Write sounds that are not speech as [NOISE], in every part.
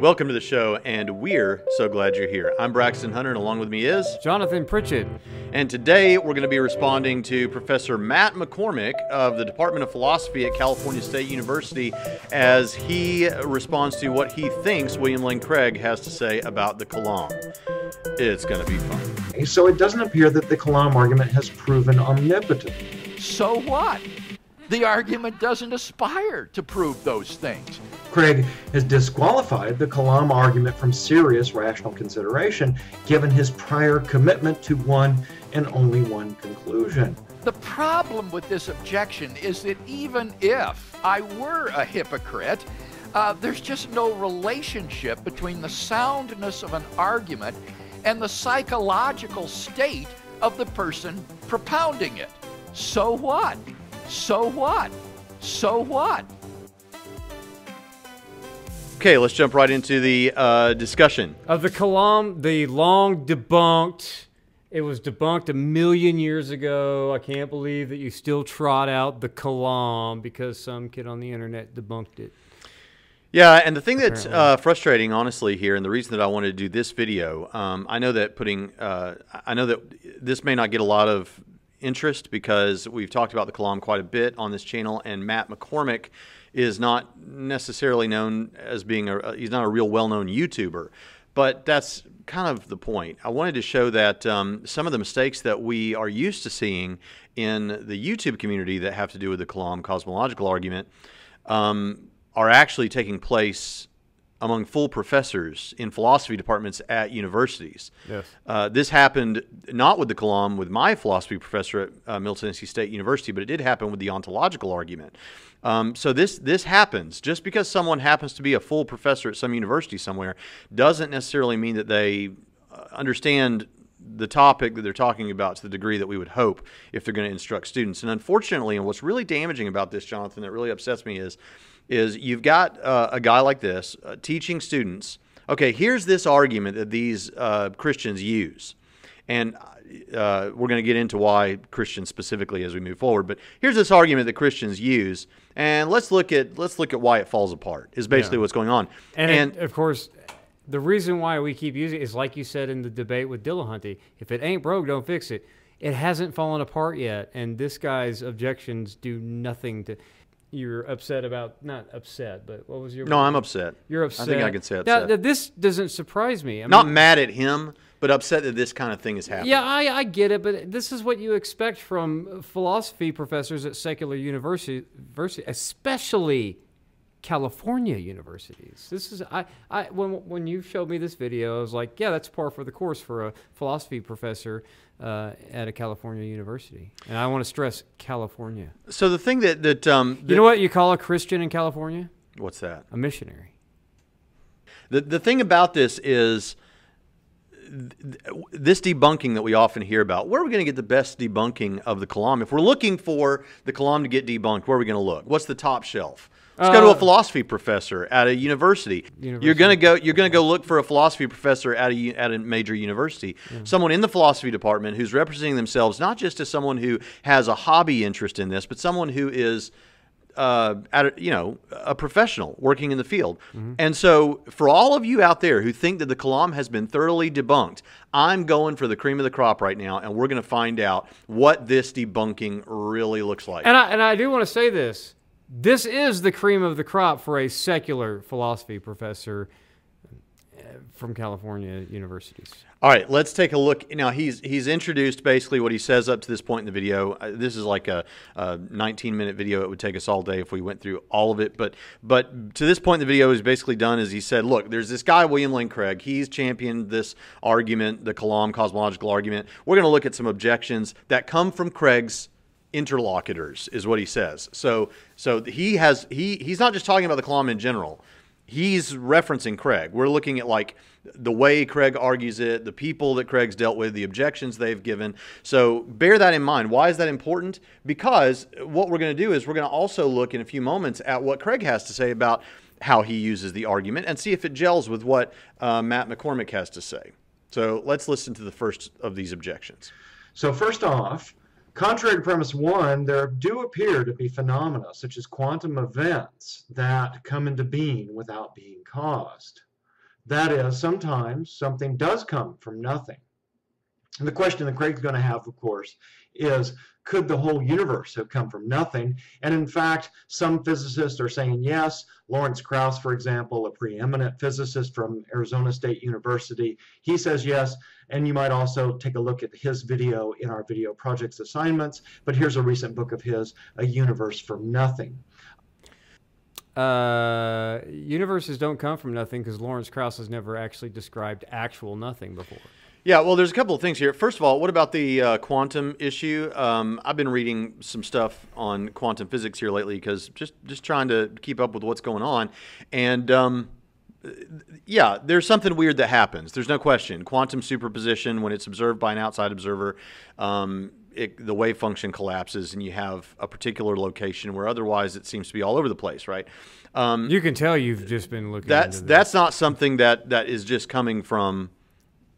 Welcome to the show, and we're so glad you're here. I'm Braxton Hunter, and along with me is Jonathan Pritchett. And today we're going to be responding to Professor Matt McCormick of the Department of Philosophy at California State University as he responds to what he thinks William Lane Craig has to say about the Kalam. It's going to be fun. So it doesn't appear that the Kalam argument has proven omnipotent. So what? The argument doesn't aspire to prove those things. Craig has disqualified the Kalam argument from serious rational consideration, given his prior commitment to one and only one conclusion. The problem with this objection is that even if I were a hypocrite, uh, there's just no relationship between the soundness of an argument and the psychological state of the person propounding it. So what? So what? So what? Okay, let's jump right into the uh, discussion. Of the Kalam, the long debunked, it was debunked a million years ago. I can't believe that you still trot out the Kalam because some kid on the internet debunked it. Yeah, and the thing that's uh, frustrating, honestly, here, and the reason that I wanted to do this video, um, I know that putting, uh, I know that this may not get a lot of interest because we've talked about the Kalam quite a bit on this channel, and Matt McCormick is not necessarily known as being a he's not a real well-known YouTuber, but that's kind of the point. I wanted to show that um, some of the mistakes that we are used to seeing in the YouTube community that have to do with the Kalam cosmological argument um, are actually taking place among full professors in philosophy departments at universities. Yes. Uh, this happened not with the Kalam, with my philosophy professor at uh, Middle Tennessee State University, but it did happen with the ontological argument. Um, so this this happens just because someone happens to be a full professor at some university somewhere doesn't necessarily mean that they uh, understand the topic that they're talking about to the degree that we would hope if they're going to instruct students. And unfortunately, and what's really damaging about this, Jonathan, that really upsets me is is you've got uh, a guy like this uh, teaching students. Okay, here's this argument that these uh, Christians use, and uh, we're going to get into why Christians specifically as we move forward. But here's this argument that Christians use, and let's look at let's look at why it falls apart. Is basically yeah. what's going on. And, and it, of course, the reason why we keep using it is like you said in the debate with Dillahunty. If it ain't broke, don't fix it. It hasn't fallen apart yet, and this guy's objections do nothing to you're upset about not upset, but what was your? No, I'm upset. You're upset. I think I can say upset. Now, this doesn't surprise me. I not mean, mad at him, but upset that this kind of thing is happening. Yeah, I, I get it, but this is what you expect from philosophy professors at secular university, university especially California universities. This is I, I when when you showed me this video, I was like, yeah, that's par for the course for a philosophy professor uh, at a California university. And I want to stress California. So the thing that that, um, that you know what you call a Christian in California? What's that? A missionary. The the thing about this is this debunking that we often hear about, where are we going to get the best debunking of the Kalam? If we're looking for the Kalam to get debunked, where are we going to look? What's the top shelf? Let's go to a uh, philosophy professor at a university. university. You're gonna go. You're gonna go look for a philosophy professor at a at a major university. Yeah. Someone in the philosophy department who's representing themselves not just as someone who has a hobby interest in this, but someone who is uh, at a, you know a professional working in the field. Mm-hmm. And so, for all of you out there who think that the Kalam has been thoroughly debunked, I'm going for the cream of the crop right now, and we're going to find out what this debunking really looks like. And I, and I do want to say this this is the cream of the crop for a secular philosophy professor uh, from California universities. All right, let's take a look. Now he's he's introduced basically what he says up to this point in the video. Uh, this is like a, a, 19 minute video. It would take us all day if we went through all of it. But but to this point in the video, he's basically done is he said, look, there's this guy William Lane Craig. He's championed this argument, the Kalam cosmological argument. We're going to look at some objections that come from Craig's interlocutors is what he says. So so he has he he's not just talking about the Kalam in general. He's referencing Craig. We're looking at like the way Craig argues it, the people that Craig's dealt with, the objections they've given. So bear that in mind. Why is that important? Because what we're going to do is we're going to also look in a few moments at what Craig has to say about how he uses the argument and see if it gels with what uh, Matt McCormick has to say. So let's listen to the first of these objections. So first off, Contrary to premise one, there do appear to be phenomena such as quantum events that come into being without being caused. That is, sometimes something does come from nothing. And the question that Craig's going to have, of course, is could the whole universe have come from nothing? And in fact, some physicists are saying yes. Lawrence Krauss, for example, a preeminent physicist from Arizona State University, he says yes. And you might also take a look at his video in our video projects assignments. But here's a recent book of his, A Universe from Nothing. Uh, universes don't come from nothing because Lawrence Krauss has never actually described actual nothing before. Yeah, well, there's a couple of things here. First of all, what about the uh, quantum issue? Um, I've been reading some stuff on quantum physics here lately because just just trying to keep up with what's going on, and um, yeah, there's something weird that happens. There's no question. Quantum superposition, when it's observed by an outside observer, um, it, the wave function collapses, and you have a particular location where otherwise it seems to be all over the place, right? Um, you can tell you've just been looking. That's that's not something that that is just coming from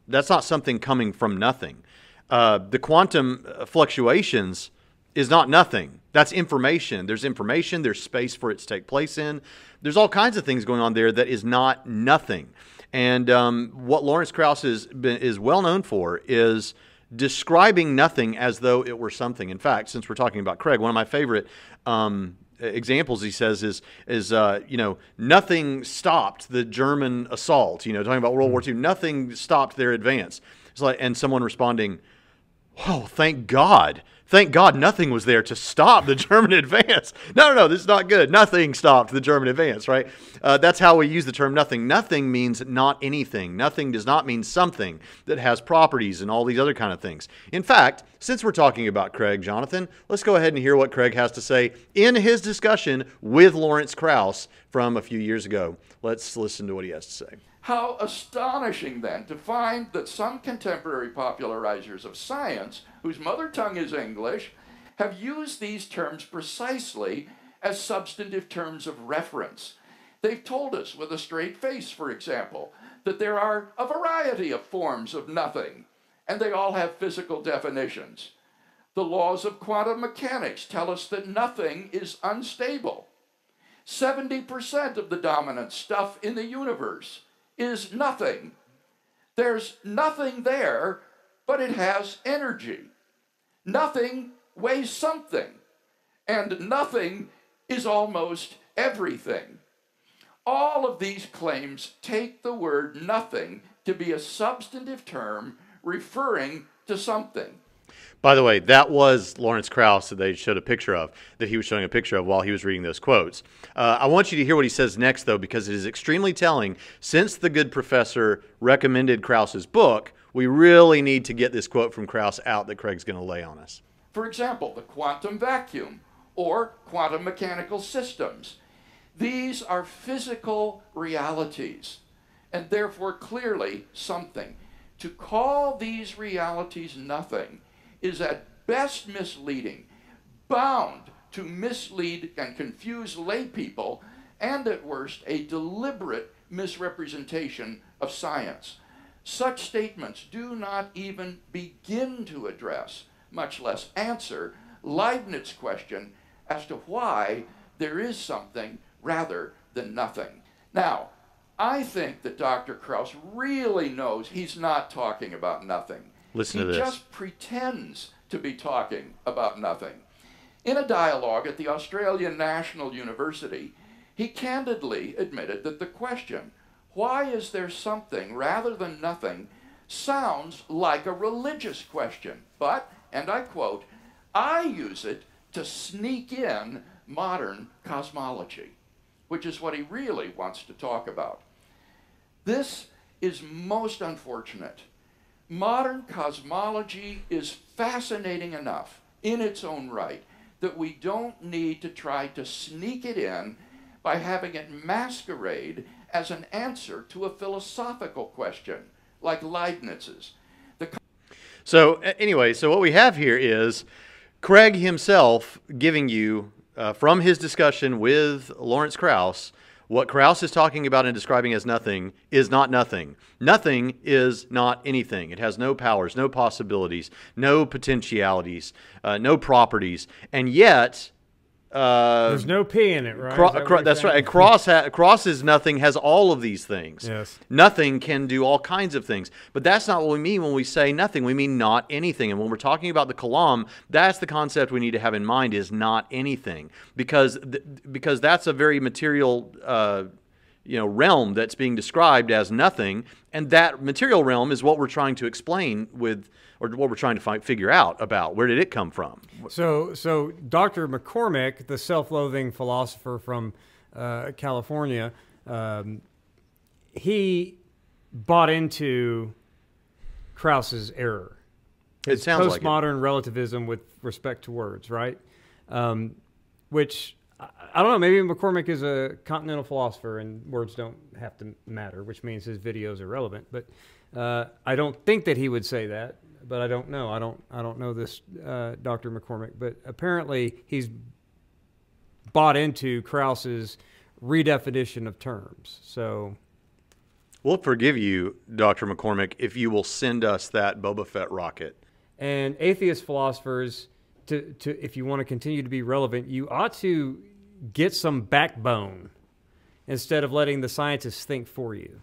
that's not something coming from nothing. Uh, the quantum fluctuations is not nothing. That's information. There's information. There's space for it to take place in. There's all kinds of things going on there that is not nothing. And um, what Lawrence Krauss is is well known for is describing nothing as though it were something. In fact, since we're talking about Craig, one of my favorite um, examples he says is is uh, you know nothing stopped the German assault. You know, talking about World War II, nothing stopped their advance. It's like and someone responding, "Oh, thank God." Thank God nothing was there to stop the [LAUGHS] German advance. No, no, no, this is not good. Nothing stopped the German advance, right? Uh, that's how we use the term nothing. Nothing means not anything. Nothing does not mean something that has properties and all these other kind of things. In fact, since we're talking about Craig, Jonathan, let's go ahead and hear what Craig has to say in his discussion with Lawrence Krauss from a few years ago. Let's listen to what he has to say. How astonishing then to find that some contemporary popularizers of science, whose mother tongue is English, have used these terms precisely as substantive terms of reference. They've told us with a straight face, for example, that there are a variety of forms of nothing, and they all have physical definitions. The laws of quantum mechanics tell us that nothing is unstable. 70% of the dominant stuff in the universe is nothing. There's nothing there, but it has energy. Nothing weighs something, and nothing is almost everything. All of these claims take the word nothing to be a substantive term referring to something. By the way, that was Lawrence Krauss that they showed a picture of, that he was showing a picture of while he was reading those quotes. Uh, I want you to hear what he says next, though, because it is extremely telling. Since the good professor recommended Krauss's book, we really need to get this quote from Krauss out that Craig's going to lay on us. For example, the quantum vacuum or quantum mechanical systems. These are physical realities and therefore clearly something. To call these realities nothing is at best misleading, bound to mislead and confuse lay people, and at worst, a deliberate misrepresentation of science. Such statements do not even begin to address, much less answer, Leibniz's question as to why there is something rather than nothing. Now, I think that Dr. Krauss really knows he's not talking about nothing. Listen he to this. He just pretends to be talking about nothing. In a dialogue at the Australian National University, he candidly admitted that the question, why is there something rather than nothing, sounds like a religious question. But, and I quote, I use it to sneak in modern cosmology, which is what he really wants to talk about. This is most unfortunate modern cosmology is fascinating enough in its own right that we don't need to try to sneak it in by having it masquerade as an answer to a philosophical question like Leibniz's. The so, anyway, so what we have here is Craig himself giving you, uh, from his discussion with Lawrence Krauss, what Krauss is talking about and describing as nothing is not nothing. Nothing is not anything. It has no powers, no possibilities, no potentialities, uh, no properties. And yet, Uh, There's no P in it, right? Cro- that cro- that's saying? right. And Krauss ha- Krauss is nothing has all of these things. Yes. Nothing can do all kinds of things. But that's not what we mean when we say nothing. We mean not anything. And when we're talking about the kalam, that's the concept we need to have in mind is not anything because th- because that's a very material uh, you know realm that's being described as nothing and that material realm is what we're trying to explain with or what we're trying to find, figure out about where did it come from So, so Dr. McCormick, the self-loathing philosopher from uh, California, um, he bought into Krauss's error. it sounds like it. postmodern relativism with respect to words, right? Um, which I, I don't know. Maybe McCormick is a continental philosopher, and words don't have to matter, which means his videos are relevant. But uh, I don't think that he would say that. But I don't know. I don't. I don't know this uh, Dr. McCormick. But apparently, he's bought into Krauss's redefinition of terms. So We'll forgive you, Dr. McCormick, if you will send us that Boba Fett rocket. and atheist philosophers to, to if you want to continue to be relevant you ought to get some backbone instead of letting the scientists think for you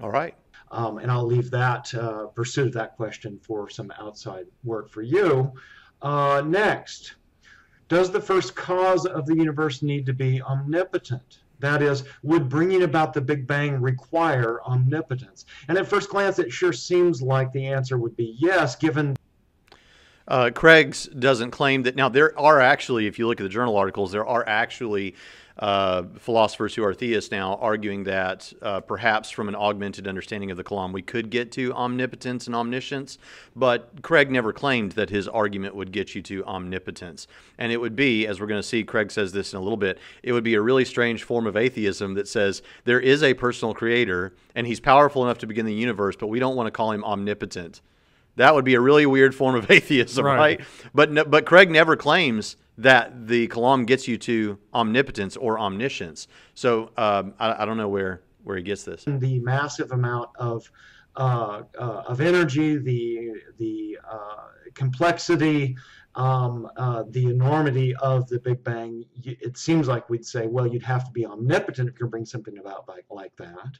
All right. Um, and I'll leave that uh, pursuit of that question for some outside work for you. Uh, next, does the first cause of the universe need to be omnipotent? That is, would bringing about the Big Bang require omnipotence? And at first glance, it sure seems like the answer would be yes, given Uh, Craig's doesn't claim that. Now, there are actually, if you look at the journal articles, there are actually uh, philosophers who are theists now arguing that uh, perhaps from an augmented understanding of the Kalam, we could get to omnipotence and omniscience. But Craig never claimed that his argument would get you to omnipotence. And it would be, as we're going to see, Craig says this in a little bit, it would be a really strange form of atheism that says there is a personal creator and he's powerful enough to begin the universe, but we don't want to call him omnipotent. That would be a really weird form of [LAUGHS] atheism, Right. right? But no, but Craig never claims that the Kalam gets you to omnipotence or omniscience. So um, I, I don't know where where he gets this. the massive amount of uh, uh, of energy, the the uh, complexity, um, uh, the enormity of the Big Bang, it seems like we'd say, well, you'd have to be omnipotent if you're bring something about like, like that.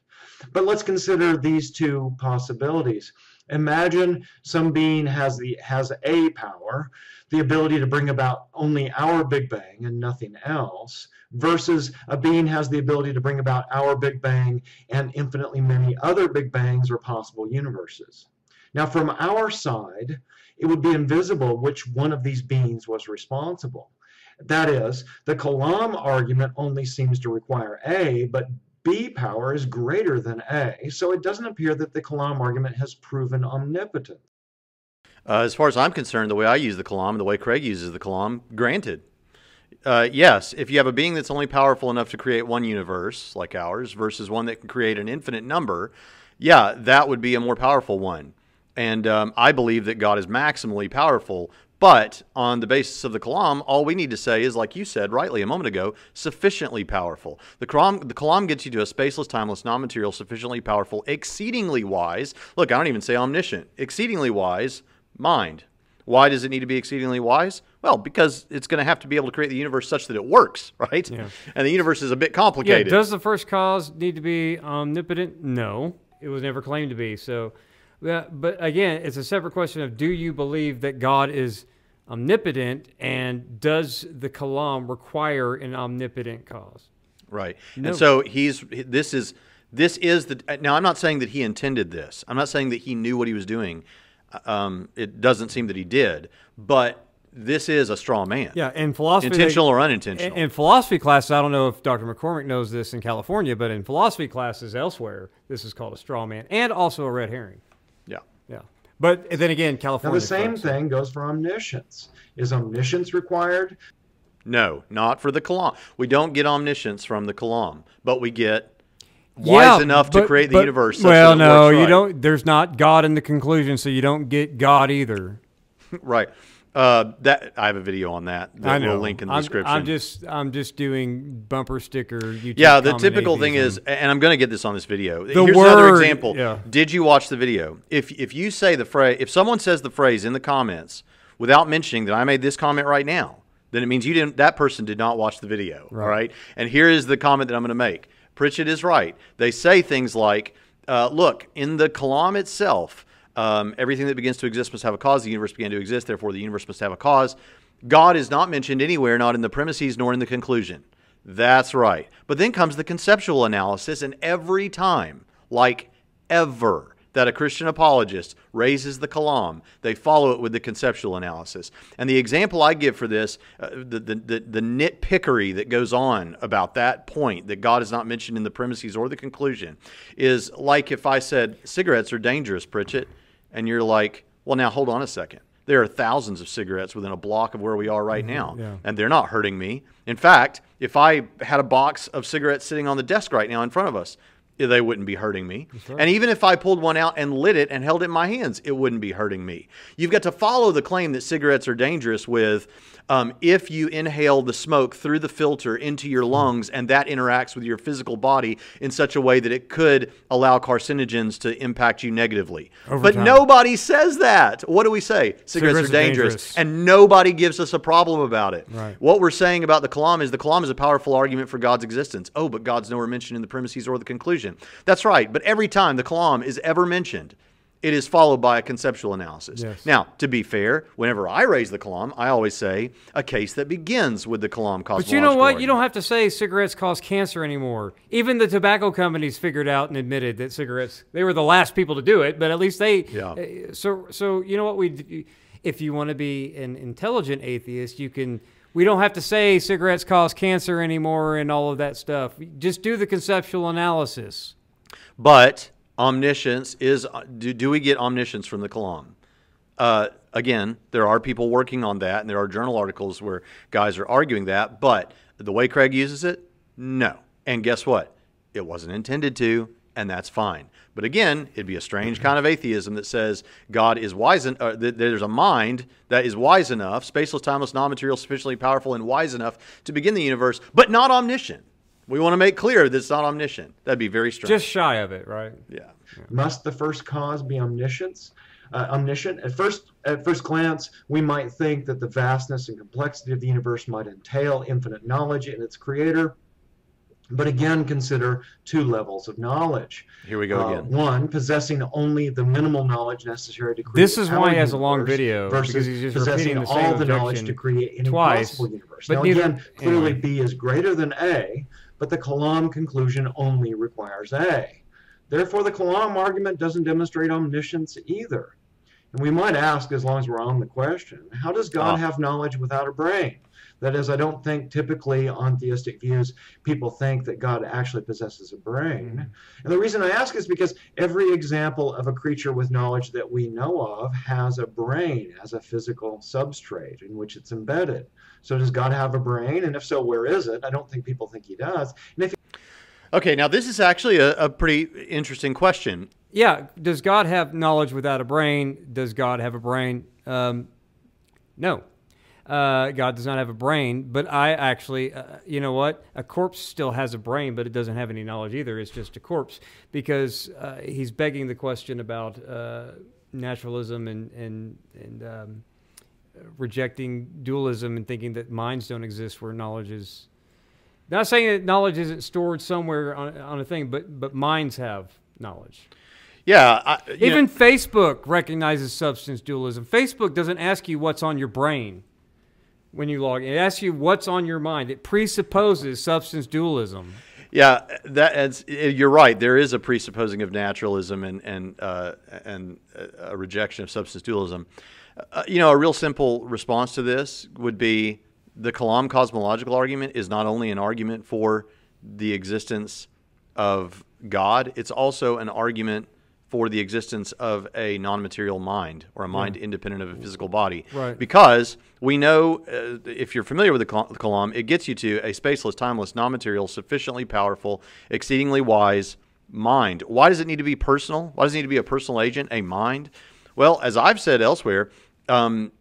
But let's consider these two possibilities. Imagine some being has the has a power, the ability to bring about only our Big Bang and nothing else, versus a being has the ability to bring about our Big Bang and infinitely many other Big Bangs or possible universes. Now, from our side, it would be invisible which one of these beings was responsible. That is, the Kalam argument only seems to require A, but B power is greater than A, so it doesn't appear that the Kalam argument has proven omnipotence. Uh, as far as I'm concerned, the way I use the Kalam, the way Craig uses the Kalam, granted. Uh, yes, if you have a being that's only powerful enough to create one universe like ours versus one that can create an infinite number, yeah, that would be a more powerful one. And um, I believe that God is maximally powerful. But on the basis of the Kalam, all we need to say is, like you said rightly a moment ago, sufficiently powerful. The Kalam, the Kalam gets you to a spaceless, timeless, non material, sufficiently powerful, exceedingly wise. Look, I don't even say omniscient, exceedingly wise mind. Why does it need to be exceedingly wise? Well, because it's going to have to be able to create the universe such that it works, [LAUGHS] right? Yeah. And the universe is a bit yeah complicated. does the first cause need to be omnipotent no it was never claimed to be so yeah, but again it's a separate question of do you believe that god is omnipotent and does the kalam require an omnipotent cause Right. No. And so he's this is this is the now I'm not saying that he intended this. I'm not saying that he knew what he was doing. Um, it doesn't seem that he did, but this is a straw man. Yeah, in philosophy, they- Intentional or unintentional. In, in philosophy classes, I don't know if Dr. McCormick knows this in California, but in philosophy classes elsewhere, this is called a straw man and also a red herring. Yeah. Yeah, but then again, California. Now, California. the same folks- thing goes for omniscience. Is omniscience required? No, not for the Kalam. We don't get omniscience from the Kalam, but we get wise Yeah, enough to but- create the but- universe. Such well, no, works you right. don't. There's not God in the conclusion, so you don't get God either. [LAUGHS] right. Uh, that I have a video on that. that I know. We'll link in the I'm, description. I'm just, I'm just doing bumper sticker. YouTube Yeah, the typical thing is, and I'm going to get this on this video. The Here's another word- example. yeah. Did you watch the video? If if you say the phrase, if someone says the phrase in the comments without mentioning that I made this comment right now, then it means you didn't. That person did not watch the video. All right. And here is the comment that I'm going to make. Pritchett is right. They say things like, uh, "Look, in the Kalam itself, um, everything that begins to exist must have a cause. The universe began to exist, therefore the universe must have a cause." God is not mentioned anywhere, not in the premises nor in the conclusion. That's right. But then comes the conceptual analysis, and every time, like ever, that a Christian apologist raises the kalam, they follow it with the conceptual analysis. And the example I give for this, uh, the, the, the, the nitpickery that goes on about that point, that God is not mentioned in the premises or the conclusion, is like if I said, cigarettes are dangerous, Pritchett, and you're like, well, now hold on a second. There are thousands of cigarettes within a block of where we are right mm-hmm. now, yeah. and they're not hurting me. In fact, if I had a box of cigarettes sitting on the desk right now in front of us, eh, they wouldn't be hurting me. And even if I pulled one out and lit it and held it in my hands, it wouldn't be hurting me. You've got to follow the claim that cigarettes are dangerous with um, if you inhale the smoke through the filter into your lungs and that interacts with your physical body in such a way that it could allow carcinogens to impact you negatively. Over but time. nobody says that. What do we say? Cigarettes, Cigarettes are are dangerous. dangerous. And nobody gives us a problem about it. Right. What we're saying about the Kalam is the Kalam is a powerful argument for God's existence. Oh, but God's nowhere mentioned in the premises or the conclusion. That's right. But every time the Kalam is ever mentioned, it is followed by a conceptual analysis. Yes. Now, to be fair, whenever I raise the Kalam, I always say a case that begins with the Kalam cosmological But you know what? You don't have to say cigarettes cause cancer anymore. Even the tobacco companies figured out and admitted that cigarettes they were the last people to do it, but at least they Yeah. uh, so so you know what we if you want to be an intelligent atheist, you can we don't have to say cigarettes cause cancer anymore and all of that stuff. Just do the conceptual analysis. But omniscience is do, do we get omniscience from the Kalam? Uh, again, there are people working on that, and there are journal articles where guys are arguing that. But the way Craig uses it, no. And guess what? It wasn't intended to, and that's fine. But again, it'd be a strange kind of atheism that says God is wise, en- uh, there's a mind that is wise enough, spaceless, timeless, non-material, sufficiently powerful, and wise enough to begin the universe, but not omniscient. We want to make clear that it's not omniscient. That'd be very strange. Just shy of it, right? yeah. Must the first cause be omniscience? Uh, omniscient. At first, at first glance, we might think that the vastness and complexity of the universe might entail infinite knowledge in its creator. But again, consider two levels of knowledge. Here we go Uh, again. one, possessing only the minimal knowledge necessary to create. This is why he has a long universe video, versus because he's just possessing the all the knowledge to create an twice, impossible universe. but now neither- again, clearly anyway. B is greater than A, but the Kalam conclusion only requires A. Therefore, the Kalam argument doesn't demonstrate omniscience either. And we might ask, as long as we're on the question, how does God Ah. have knowledge without a brain? That is, I don't think typically on theistic views people think that God actually possesses a brain. And the reason I ask is because every example of a creature with knowledge that we know of has a brain as a physical substrate in which it's embedded. So does God have a brain? And if so, where is it? I don't think people think he does. And if Okay, now this is actually a, a pretty interesting question. Yeah. Does God have knowledge without a brain? Does God have a brain? Um, no. Uh, God does not have a brain, but I actually, uh, you know what? A corpse still has a brain, but it doesn't have any knowledge either. It's just a corpse because uh, he's begging the question about uh, naturalism and and and um, rejecting dualism and thinking that minds don't exist where knowledge is. Not saying that knowledge isn't stored somewhere on, on a thing, but but minds have knowledge. Yeah, I, Even know, Facebook recognizes substance dualism. Facebook doesn't ask you what's on your brain when you log in. It asks you what's on your mind. It presupposes substance dualism. yeah, that you're right. There is a presupposing of naturalism and and uh, and a rejection of substance dualism. Uh, you know, a real simple response to this would be the Kalam cosmological argument is not only an argument for the existence of God, it's also an argument for the existence of a non-material mind or a mind independent of a physical body. Right. Because we know, uh, if you're familiar with the Kalam, it gets you to a spaceless, timeless, non-material, sufficiently powerful, exceedingly wise mind. Why does it need to be personal? Why does it need to be a personal agent, a mind? Well, as I've said elsewhere, um,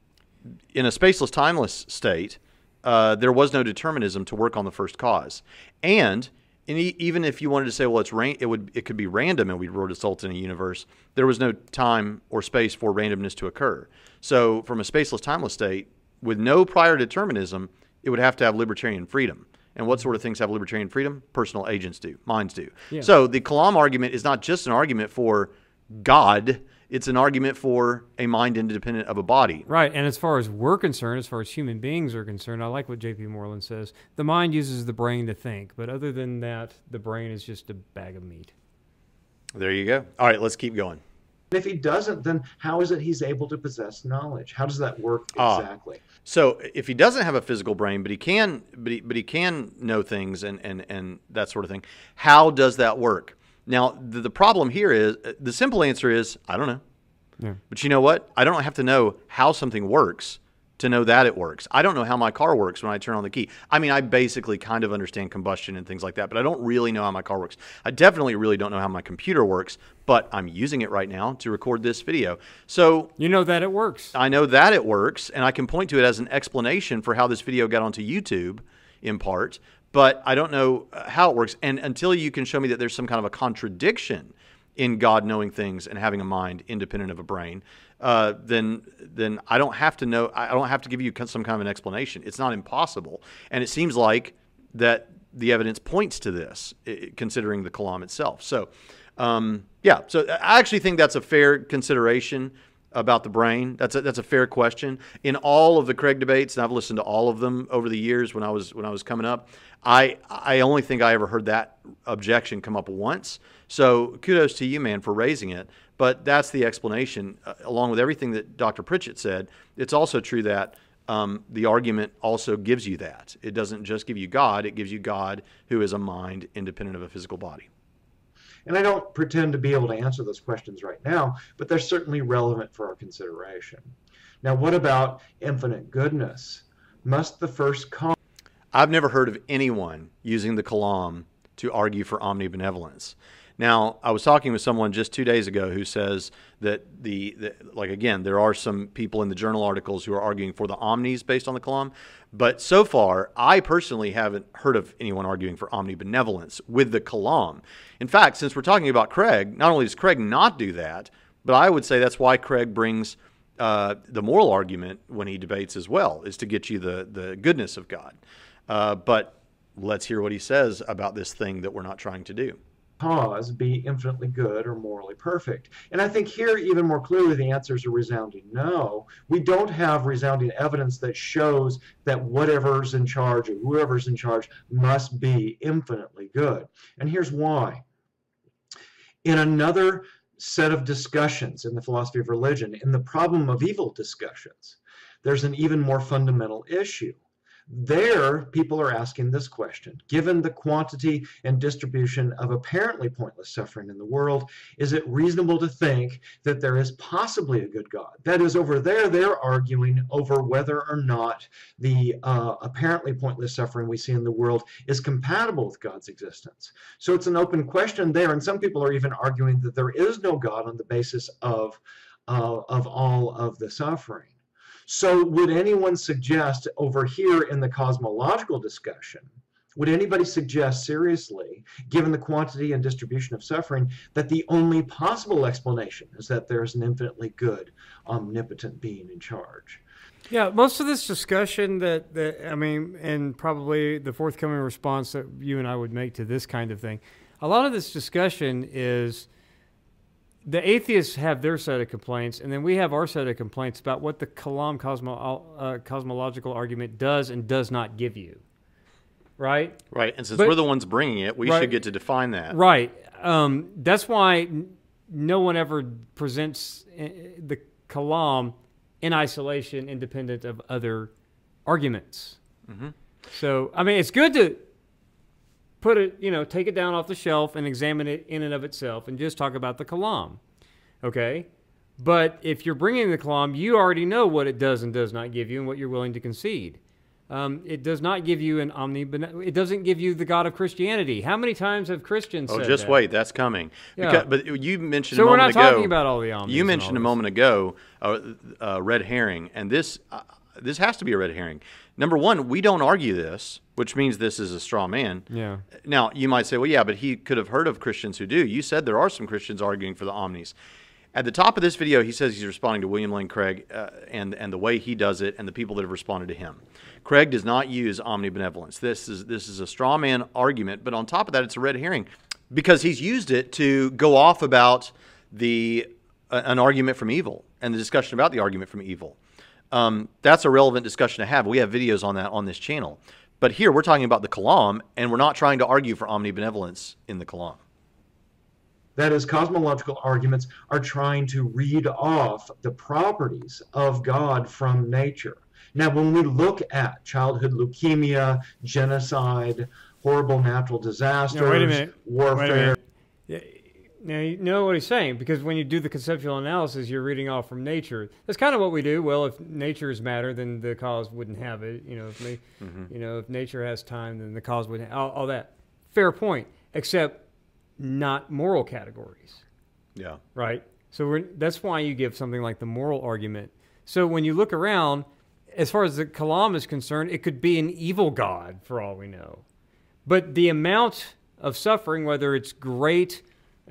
in a spaceless, timeless state, uh, there was no determinism to work on the first cause, and and e- even if you wanted to say, well, it's ran- it would it could be random, and we would result in a universe. There was no time or space for randomness to occur. So, from a spaceless, timeless state, with no prior determinism, it would have to have libertarian freedom. And what sort of things have libertarian freedom? Personal agents do, minds do. Yeah. So the Kalam argument is not just an argument for God, it's an argument for a mind independent of a body. Right, and as far as we're concerned, as far as human beings are concerned, I like what J.P. Moreland says. The mind uses the brain to think, but other than that, the brain is just a bag of meat. There you go. All right, let's keep going. And if he doesn't, then how is it he's able to possess knowledge? How does that work Ah. exactly? So if he doesn't have a physical brain, but he can, but he, but he can know things and, and, and that sort of thing, how does that work? Now, the, the problem here is uh, the simple answer is I don't know. Yeah. But you know what? I don't have to know how something works to know that it works. I don't know how my car works when I turn on the key. I mean, I basically kind of understand combustion and things like that, but I don't really know how my car works. I definitely really don't know how my computer works, but I'm using it right now to record this video. So You know that it works. I know that it works, and I can point to it as an explanation for how this video got onto YouTube in part, but I don't know uh, how it works. And until you can show me that there's some kind of a contradiction in God knowing things and having a mind independent of a brain, uh, then then I don't have to know. I don't have to give you some kind of an explanation. It's not impossible, and it seems like that the evidence points to this, considering the Kalam itself. So, um, yeah. So I actually think that's a fair consideration about the brain. That's a, that's a fair question. In all of the Craig debates, and I've listened to all of them over the years when I was when I was coming up, I I only think I ever heard that objection come up once. So kudos to you, man, for raising it. But that's the explanation, uh, along with everything that Dr. Pritchett said. It's also true that um, the argument also gives you that. It doesn't just give you God; it gives you God who is a mind independent of a physical body. And I don't pretend to be able to answer those questions right now, but they're certainly relevant for our consideration. Now, what about infinite goodness? Must the first cause I've never heard of anyone using the Kalam to argue for omnibenevolence. Now, I was talking with someone just two days ago who says that the, the like again, there are some people in the journal articles who are arguing for the omnis based on the Kalam, but so far, I personally haven't heard of anyone arguing for omnibenevolence with the Kalam. In fact, since we're talking about Craig, not only does Craig not do that, but I would say that's why Craig brings uh, the moral argument when he debates as well, is to get you the the goodness of God. Uh, but let's hear what he says about this thing that we're not trying to do. Cause be infinitely good or morally perfect? And I think here, even more clearly, the answer is a resounding no. We don't have resounding evidence that shows that whatever's in charge or whoever's in charge must be infinitely good. And here's why. In another set of discussions in the philosophy of religion, in the problem of evil discussions, there's an even more fundamental issue. There, people are asking this question Given the quantity and distribution of apparently pointless suffering in the world, is it reasonable to think that there is possibly a good God? That is, over there, they're arguing over whether or not the uh, apparently pointless suffering we see in the world is compatible with God's existence. So it's an open question there, and some people are even arguing that there is no God on the basis of, uh, of all of the suffering. So, would anyone suggest over here in the cosmological discussion, would anybody suggest seriously, given the quantity and distribution of suffering, that the only possible explanation is that there's an infinitely good, omnipotent being in charge? Yeah, most of this discussion that, that I mean, and probably the forthcoming response that you and I would make to this kind of thing, a lot of this discussion is the atheists have their set of complaints, and then we have our set of complaints about what the Kalam cosmo, uh, cosmological argument does and does not give you. Right? Right. And since But- we're the ones bringing it, we Right. should get to define that. Right. Um, that's why n- no one ever presents uh, the kalam in isolation, independent of other arguments. So, I mean, it's good to put it, you know, take it down off the shelf and examine it in and of itself and just talk about the kalam. Okay? But if you're bringing the kalam, you already know what it does and does not give you and what you're willing to concede. Um, it does not give you an omni. It doesn't give you the God of Christianity. How many times have Christians Oh, just that? wait, that's coming. Yeah. Because, but you mentioned So a we're moment not ago. talking about all the omnis You mentioned a moment ago uh, uh, red herring, and this uh, this has to be a red herring. Number one, we don't argue this, which means this is a straw man. Yeah. Now you might say, well, yeah, but he could have heard of Christians who do. You said there are some Christians arguing for the omnis. At the top of this video, he says he's responding to William Lane Craig uh, and and the way he does it, and the people that have responded to him. Craig does not use omnibenevolence. This is this is a straw man argument, but on top of that, it's a red herring because he's used it to go off about the uh, an argument from evil and the discussion about the argument from evil. Um, that's a relevant discussion to have. We have videos on that on this channel. But here we're talking about the Kalam, and we're not trying to argue for omnibenevolence in the Kalam. That is, cosmological arguments are trying to read off the properties of God from nature. Now, when we look at childhood leukemia, genocide, horrible natural disasters, Now, wait a minute. warfare, Wait a minute. Now you know what he's saying because when you do the conceptual analysis, you're reading off from nature. That's kind of what we do. Well, if nature is matter, then the cause wouldn't have it. You know, if na- mm-hmm. you know if nature has time, then the cause wouldn't. All, all that. Fair point. Except not moral categories Yeah. right? So we're, that's why you give something like the moral argument. So when you look around, as far as the Kalam is concerned, it could be an evil god for all we know. But the amount of suffering, whether it's great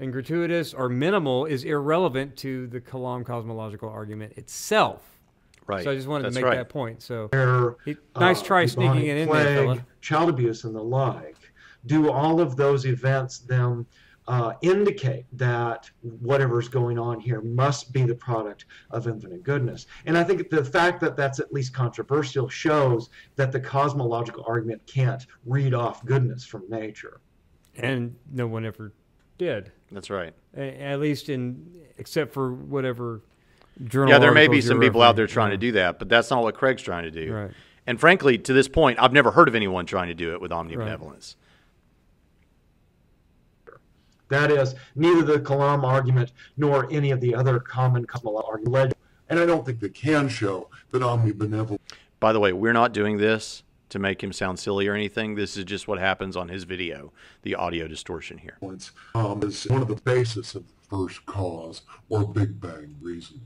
and gratuitous or minimal, is irrelevant to the Kalam cosmological argument itself. Right. So I just wanted That's to make right. that point. So There, he, nice uh, try sneaking it in plague, there, fella. child abuse, and the like. Do all of those events then uh, indicate that whatever's going on here must be the product of infinite goodness? And I think the fact that that's at least controversial shows that the cosmological argument can't read off goodness from nature. And no one ever did. That's right. A- At least in, except for whatever journal. Yeah, there may be some you're people out there referencing. trying to do that, but that's not what Craig's trying to do. Right. And frankly, to this point, I've never heard of anyone trying to do it with omnibenevolence. That is, neither the Kalam argument nor any of the other common cosmological arguments. And I don't think they can show that omnibenevolence By the way, we're not doing this to make him sound silly or anything. This is just what happens on his video, the audio distortion here. um, is one of the basis of first cause or Big Bang reasoning.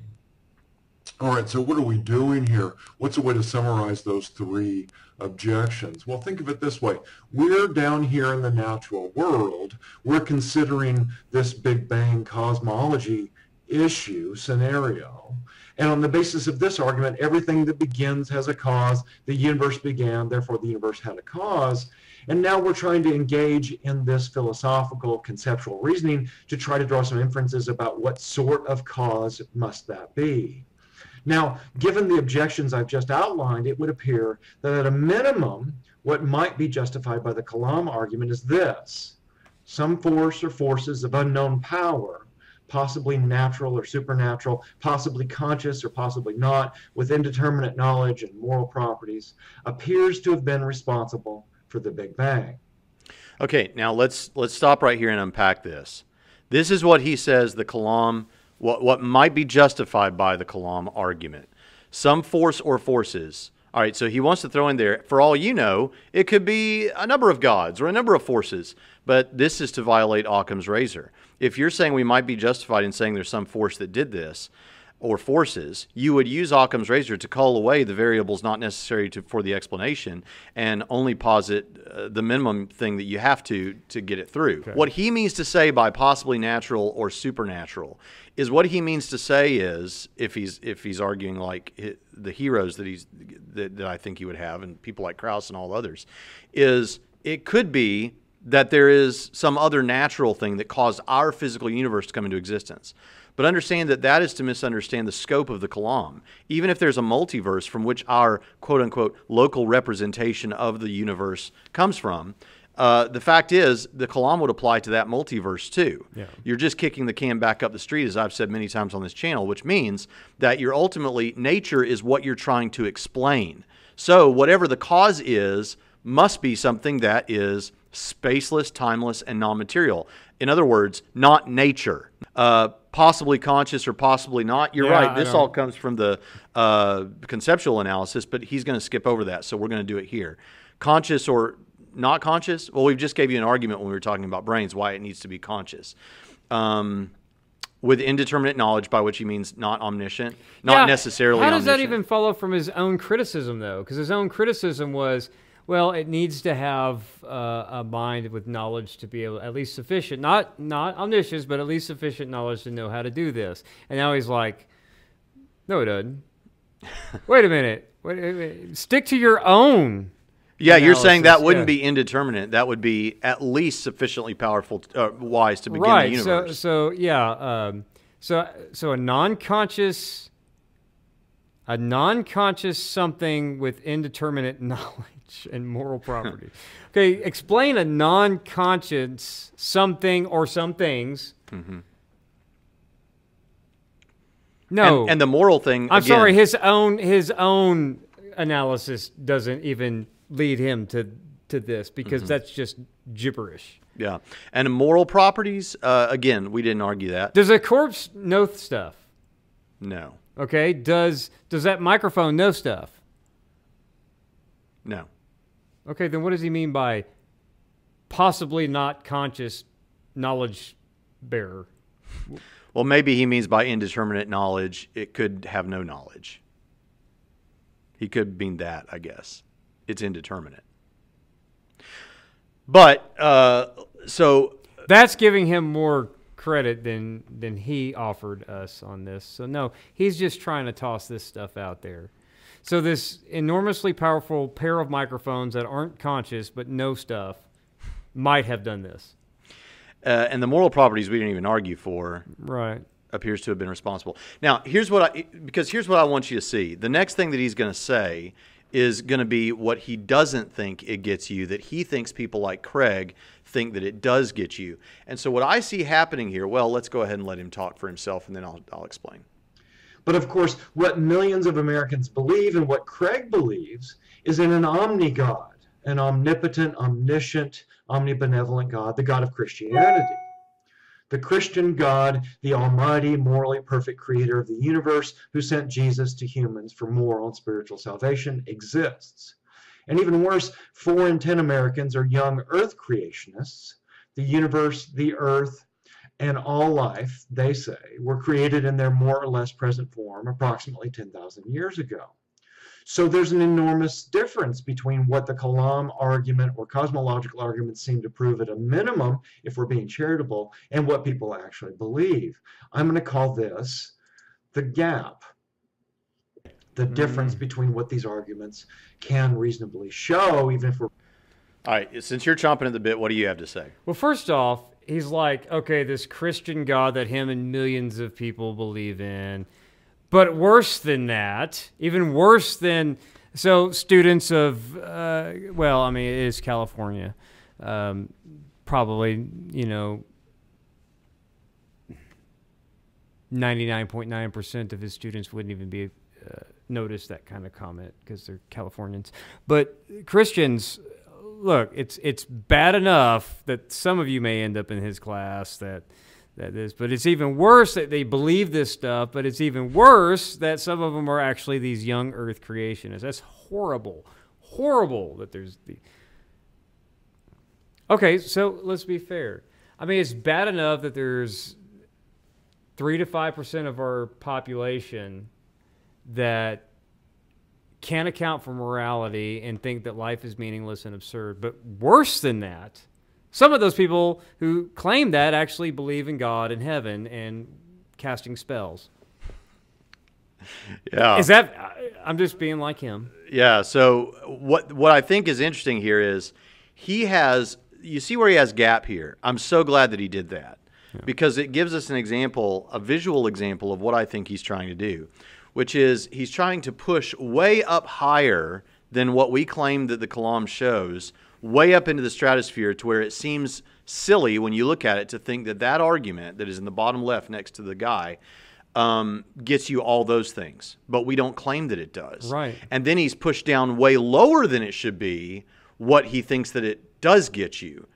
All right, so what are we doing here? What's a way to summarize those three objections? Well, think of it this way. We're down here in the natural world. We're considering this Big Bang cosmology issue scenario. And on the basis of this argument, everything that begins has a cause. The universe began, therefore the universe had a cause. And now we're trying to engage in this philosophical conceptual reasoning to try to draw some inferences about what sort of cause must that be. Now, given the objections I've just outlined, it would appear that at a minimum, what might be justified by the Kalam argument is this. Some force or forces of unknown power, possibly natural or supernatural, possibly conscious or possibly not, with indeterminate knowledge and moral properties, appears to have been responsible for the Big Bang. Okay, now let's let's stop right here and unpack this. This is what he says the Kalam what what might be justified by the Kalam argument. Some force or forces. All right, so he wants to throw in there, for all you know, it could be a number of gods or a number of forces, but this is to violate Occam's razor. If you're saying we might be justified in saying there's some force that did this, or forces, you would use Occam's razor to call away the variables not necessary to, for the explanation and only posit uh, the minimum thing that you have to to get it through. What he means to say by possibly natural or supernatural is what he means to say is if he's if he's arguing like the heroes that he's that, that I think he would have and people like Krauss and all others is it could be that there is some other natural thing that caused our physical universe to come into existence. But understand that that is to misunderstand the scope of the Kalam. Even if there's a multiverse from which our quote unquote local representation of the universe comes from, uh, the fact is the Kalam would apply to that multiverse too. Yeah. You're just kicking the can back up the street, as I've said many times on this channel, which means that you're ultimately, nature is what you're trying to explain. So whatever the cause is, must be something that is spaceless, timeless, and non material. In other words, not nature. Uh, possibly conscious or possibly not. You're Yeah, right. This all comes from the uh, conceptual analysis, but he's going to skip over that. So we're going to do it here. Conscious or not conscious? Well, we just gave you an argument when we were talking about brains why it needs to be conscious. Um, with indeterminate knowledge, by which he means not omniscient, not Yeah, necessarily How does that even follow from his own criticism, though? Because his own criticism was, Well, it needs to have uh, a mind with knowledge to be able, at least sufficient, not not omniscience, but at least sufficient knowledge to know how to do this. And now he's like, no, it doesn't. [LAUGHS] wait a minute. Wait, wait, wait. Stick to your own. Yeah, you're saying that wouldn't yeah. be indeterminate. That would be at least sufficiently powerful, uh, wise to begin right. the So universe. so yeah. Um, so so a non-conscious, a non-conscious something with indeterminate [LAUGHS] knowledge and moral property. [LAUGHS] okay, explain a non-conscious something or some things. No, Mm-hmm. and, and the moral thing. I'm again, sorry. His own his own analysis doesn't even lead him to to this because Mm-hmm. that's just gibberish. Yeah, and moral properties. Uh, again, we didn't argue that. Does a corpse know stuff? No, Okay. Does does that microphone know stuff? no. Okay, then what does he mean by possibly not conscious knowledge bearer? Well, maybe he means by indeterminate knowledge, it could have no knowledge. He could mean that, I guess. It's indeterminate. But uh, so That's giving him more credit than than he offered us on this. So no, he's just trying to toss this stuff out there. So this enormously powerful pair of microphones that aren't conscious but know stuff might have done this. uh, and the moral properties we didn't even argue for Right. appears to have been responsible. Now, here's what I because here's what I want you to see. The next thing that he's going to say is going to be what he doesn't think it gets you that he thinks people like Craig think that it does get you. And so what I see happening here, well, let's go ahead and let him talk for himself and then I'll I'll explain. But of course, what millions of Americans believe and what Craig believes is in an omni-God, an omnipotent, omniscient, omnibenevolent God, the God of Christianity. The Christian God, the almighty, morally perfect creator of the universe who sent Jesus to humans for moral and spiritual salvation exists. And even worse, four in 10 Americans are young earth creationists. The universe, the earth, and all life, they say, were created in their more or less present form approximately 10,000 years ago. So there's an enormous difference between what the Kalam argument or cosmological arguments seem to prove at a minimum, if we're being charitable, and what people actually believe. I'm going to call this the gap. The difference between what these arguments can reasonably show, even if we're All right, since you're chomping at the bit, what do you have to say? Well, first off, he's like, okay, this Christian God that him and millions of people believe in. But worse than that, even worse than so students of uh, well, I mean, it is California, um, probably you know. 99.9% of his students wouldn't even be uh, notice that kind of comment because they're Californians. But Christians, look, it's it's bad enough that some of you may end up in his class that that is, but it's even worse that they believe this stuff. But it's even worse that some of them are actually these young Earth creationists. That's horrible, horrible that there's the. Okay, so let's be fair. I mean, it's bad enough that there's three to five percent of our population that can't account for morality and think that life is meaningless and absurd. But worse than that, some of those people who claim that actually believe in God and heaven and casting spells. Yeah. Is that? I'm just being like him. Yeah. So what what I think is interesting here is he has you see where he has gap here. I'm so glad that he did that because it gives us an example, a visual example of what I think he's trying to do, which is he's trying to push way up higher than what we claim that the Kalam shows, way up into the stratosphere to where it seems silly when you look at it to think that that argument that is in the bottom left next to the guy um, gets you all those things, but we don't claim that it does. Right. And then he's pushed down way lower than it should be what he thinks that it does get you.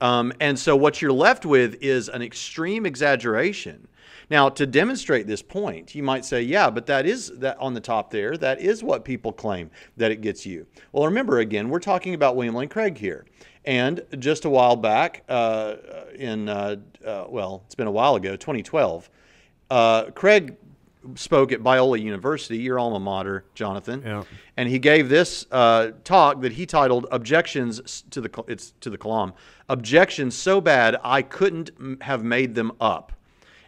Um, and so what you're left with is an extreme exaggeration. Now, to demonstrate this point, you might say, yeah, but that is that on the top there, that is what people claim that it gets you. Well, remember again, we're talking about William Lane Craig here. And just a while back, uh, in, uh, uh, well, it's been a while ago, 2012, uh, Craig spoke at Biola University, your alma mater, Jonathan, Yeah. and he gave this uh, talk that he titled "Objections to the it's to the Kalam." Objections so bad I couldn't m- have made them up,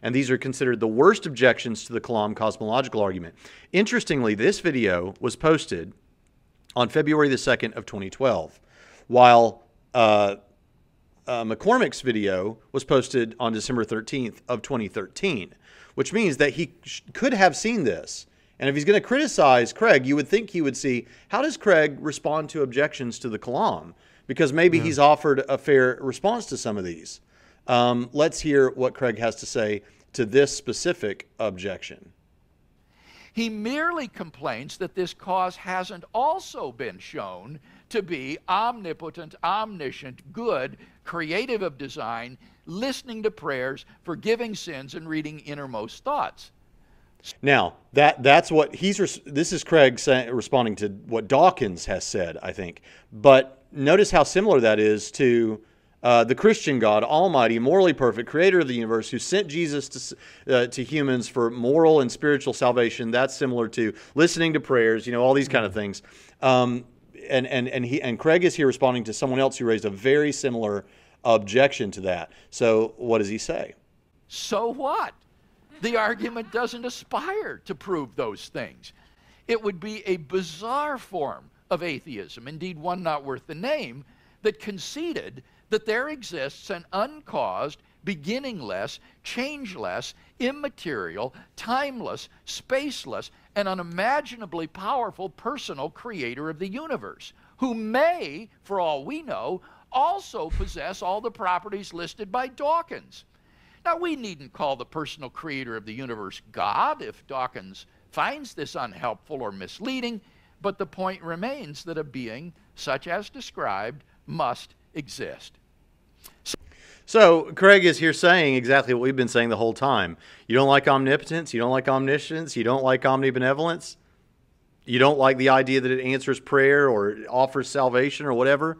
and these are considered the worst objections to the Kalam cosmological argument. Interestingly, this video was posted on February the second of 2012, while uh, uh, McCormick's video was posted on December 13th of 2013, which means that he sh- could have seen this. And if he's going to criticize Craig, you would think he would see how does Craig respond to objections to the Kalam, because maybe he's offered a fair response to some of these. Um, let's hear what Craig has to say to this specific objection. He merely complains that this cause hasn't also been shown to be omnipotent, omniscient, good, creative of design, listening to prayers, forgiving sins, and reading innermost thoughts. Now that that's what he's. Res- this is Craig responding to what Dawkins has said, I think. But notice how similar that is to uh, the Christian God, Almighty, morally perfect, Creator of the universe, who sent Jesus to uh, to humans for moral and spiritual salvation. That's similar to listening to prayers. You know, all these kind of things. Um, and and and he and Craig is here responding to someone else who raised a very similar objection to that. So what does he say? So what? The argument doesn't aspire to prove those things. It would be a bizarre form of atheism, indeed one not worth the name, that conceded that there exists an uncaused, beginningless, changeless, immaterial, timeless, spaceless, and unimaginably powerful personal creator of the universe, who may, for all we know, also possess all the properties listed by Dawkins. Now, we needn't call the personal creator of the universe God if Dawkins finds this unhelpful or misleading, but the point remains that a being such as described must exist. So Craig is here saying exactly what we've been saying the whole time. You don't like omnipotence, you don't like omniscience, you don't like omnibenevolence, you don't like the idea that it answers prayer or offers salvation or whatever.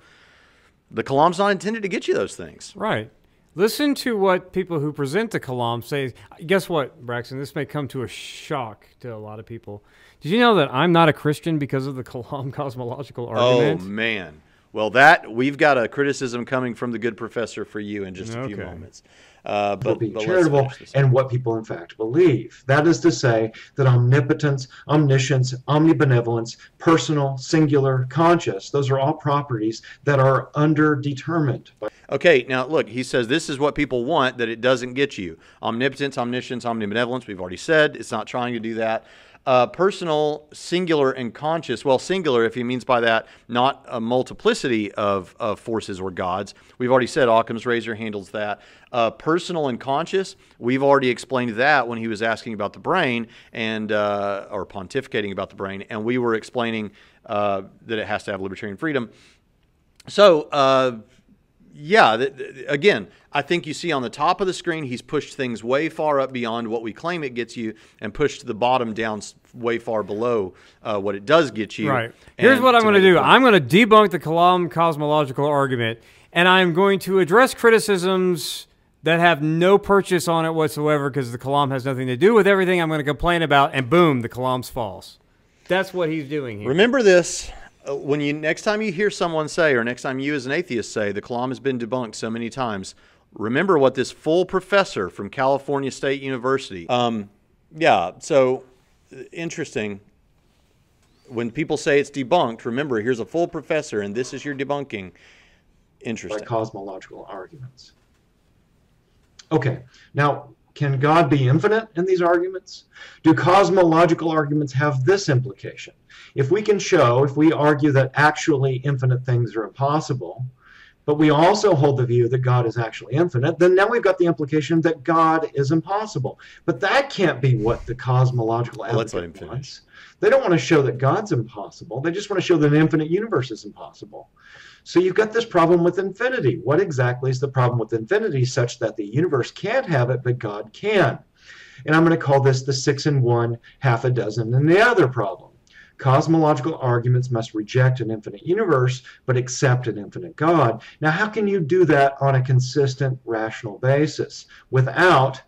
The Kalam's not intended to get you those things. Right. Listen to what people who present the Kalam say. Guess what, Braxton? This may come to a shock to a lot of people. Did you know that I'm not a Christian because of the [LAUGHS] Kalam cosmological oh, argument? Oh man. Well, that we've got a criticism coming from the good professor for you in just a few moments. Uh, for but, being but charitable and what people in fact believe. That is to say that omnipotence, omniscience, omnibenevolence, personal, singular, conscious, those are all properties that are underdetermined. by- Okay, now look, he says this is what people want that it doesn't get you. Omnipotence, omniscience, omnibenevolence, we've already said. It's not trying to do that. Uh, personal, singular, and conscious. Well, singular, if he means by that not a multiplicity of, of forces or gods. We've already said Occam's razor handles that. Uh, personal and conscious, we've already explained that when he was asking about the brain and uh, or pontificating about the brain, and we were explaining uh, that it has to have libertarian freedom. So, uh, yeah, th- th- again, I think you see on the top of the screen, he's pushed things way far up beyond what we claim it gets you and pushed the bottom down s- way far below uh, what it does get you. Right. Here's what I'm going to do. I'm going to debunk the Kalam cosmological argument, and I'm going to address criticisms that have no purchase on it whatsoever because the Kalam has nothing to do with everything I'm going to complain about, and boom, the Kalam's false. That's what he's doing here. Remember this when you next time you hear someone say, or next time you as an atheist say, the Kalam has been debunked so many times. Remember what this full professor from California State University. Um, yeah, so uh, interesting. When people say it's debunked, remember here's a full professor, and this is your debunking. Interesting. by cosmological arguments. Okay, now can God be infinite in these arguments? Do cosmological arguments have this implication? If we can show, if we argue that actually infinite things are impossible, but we also hold the view that God is actually infinite, then now we've got the implication that God is impossible. But that can't be what the cosmological Well, advocate finish. wants. They don't want to show that God's impossible. They just want to show that an infinite universe is impossible. So you've got this problem with infinity. What exactly is the problem with infinity such that the universe can't have it, but God can? And I'm going to call this the six and one, half a dozen, and the other problem. Cosmological arguments must reject an infinite universe, but accept an infinite God. Now, how can you do that on a consistent, rational basis without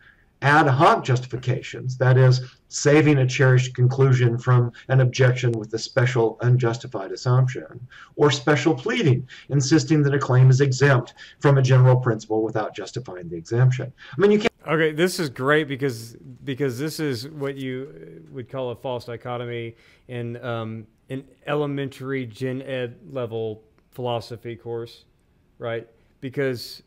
ad hoc justifications, that is, saving a cherished conclusion from an objection with a special unjustified assumption, or special pleading, insisting that a claim is exempt from a general principle without justifying the exemption. I mean, you can't. Okay, this is great because because this is what you would call a false dichotomy in um, an elementary gen ed level philosophy course, right? Because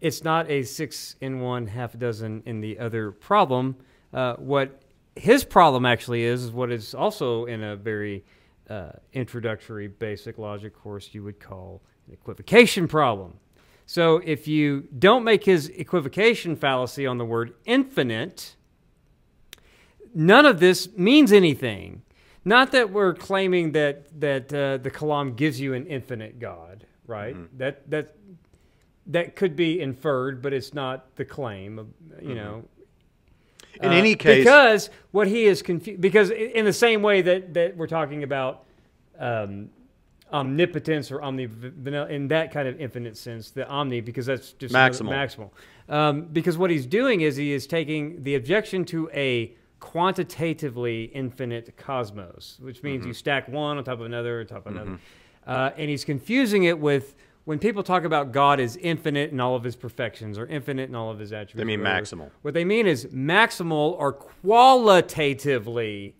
it's not a six in one, half a dozen in the other problem. Uh, what his problem actually is, is what is also in a very uh, introductory basic logic course you would call an equivocation problem. So if you don't make his equivocation fallacy on the word infinite, none of this means anything. Not that we're claiming that that uh, the Kalam gives you an infinite God, right? Mm-hmm. That that that could be inferred, but it's not the claim. You mm-hmm. know. In uh, any case, because what he is confused, because in the same way that that we're talking about um, omnipotence or omni in that kind of infinite sense, the omni, because that's just maximal. maximal. Um, because what he's doing is he is taking the objection to a quantitatively infinite cosmos, which means mm-hmm. you stack one on top of another on top of another, mm-hmm. uh, and he's confusing it with when people talk about God as infinite in all of his perfections or infinite in all of his attributes. They mean maximal. What they mean is maximal or qualitatively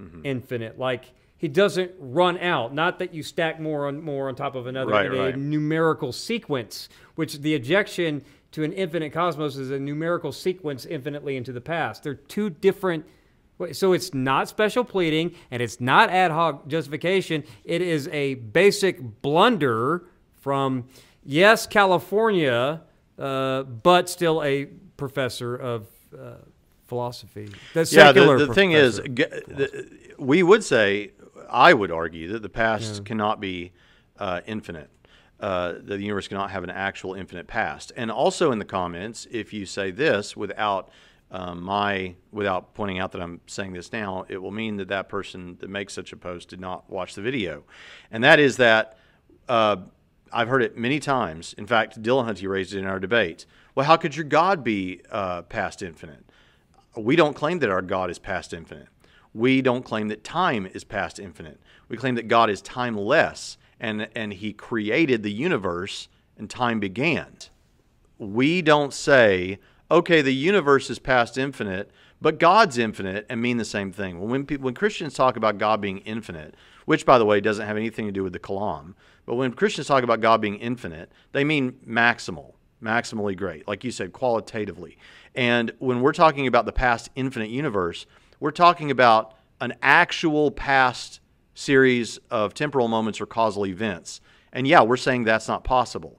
mm-hmm. infinite, like he doesn't run out. Not that you stack more on more on top of another right, in right. a numerical sequence, which the objection to an infinite cosmos is a numerical sequence infinitely into the past. They're two different. So it's not special pleading and it's not ad hoc justification. It is a basic blunder from yes, California, uh, but still a professor of uh, philosophy. The yeah, the, the thing is, the, we would say I would argue that the past yeah. cannot be uh, infinite. Uh, the universe cannot have an actual infinite past. And also in the comments, if you say this without um, my without pointing out that I'm saying this now, it will mean that that person that makes such a post did not watch the video, and that is that uh, I've heard it many times. In fact, Dillahunty raised it in our debate. Well, how could your God be uh, past infinite? We don't claim that our God is past infinite. We don't claim that time is past infinite. We claim that God is timeless and, and He created the universe and time began. We don't say, okay, the universe is past infinite, but God's infinite and mean the same thing. When, people, when Christians talk about God being infinite, which, by the way, doesn't have anything to do with the Kalam, but when Christians talk about God being infinite, they mean maximal, maximally great, like you said, qualitatively. And when we're talking about the past infinite universe, we're talking about an actual past series of temporal moments or causal events. And yeah, we're saying that's not possible.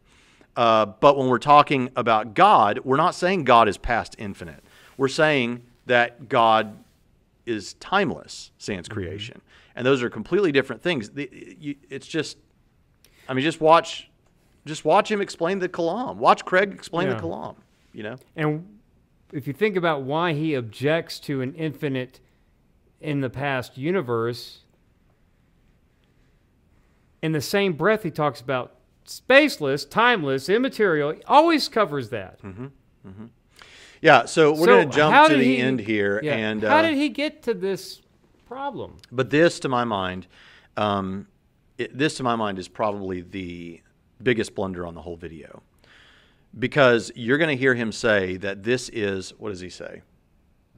Uh, but when we're talking about God, we're not saying God is past infinite. We're saying that God is timeless sans mm-hmm. creation. And those are completely different things. It's just, I mean, just watch, just watch him explain the Kalam. Watch Craig explain yeah. the Kalam. You know. And if you think about why he objects to an infinite in the past universe, in the same breath he talks about spaceless, timeless, immaterial. He always covers that. Mm-hmm. Mm-hmm. Yeah, so we're so going to jump to the he, end here. Yeah, and how uh, did he get to this problem? But this, to my mind, um, it, this to my mind is probably the biggest blunder on the whole video because you're going to hear him say that this is what does he say?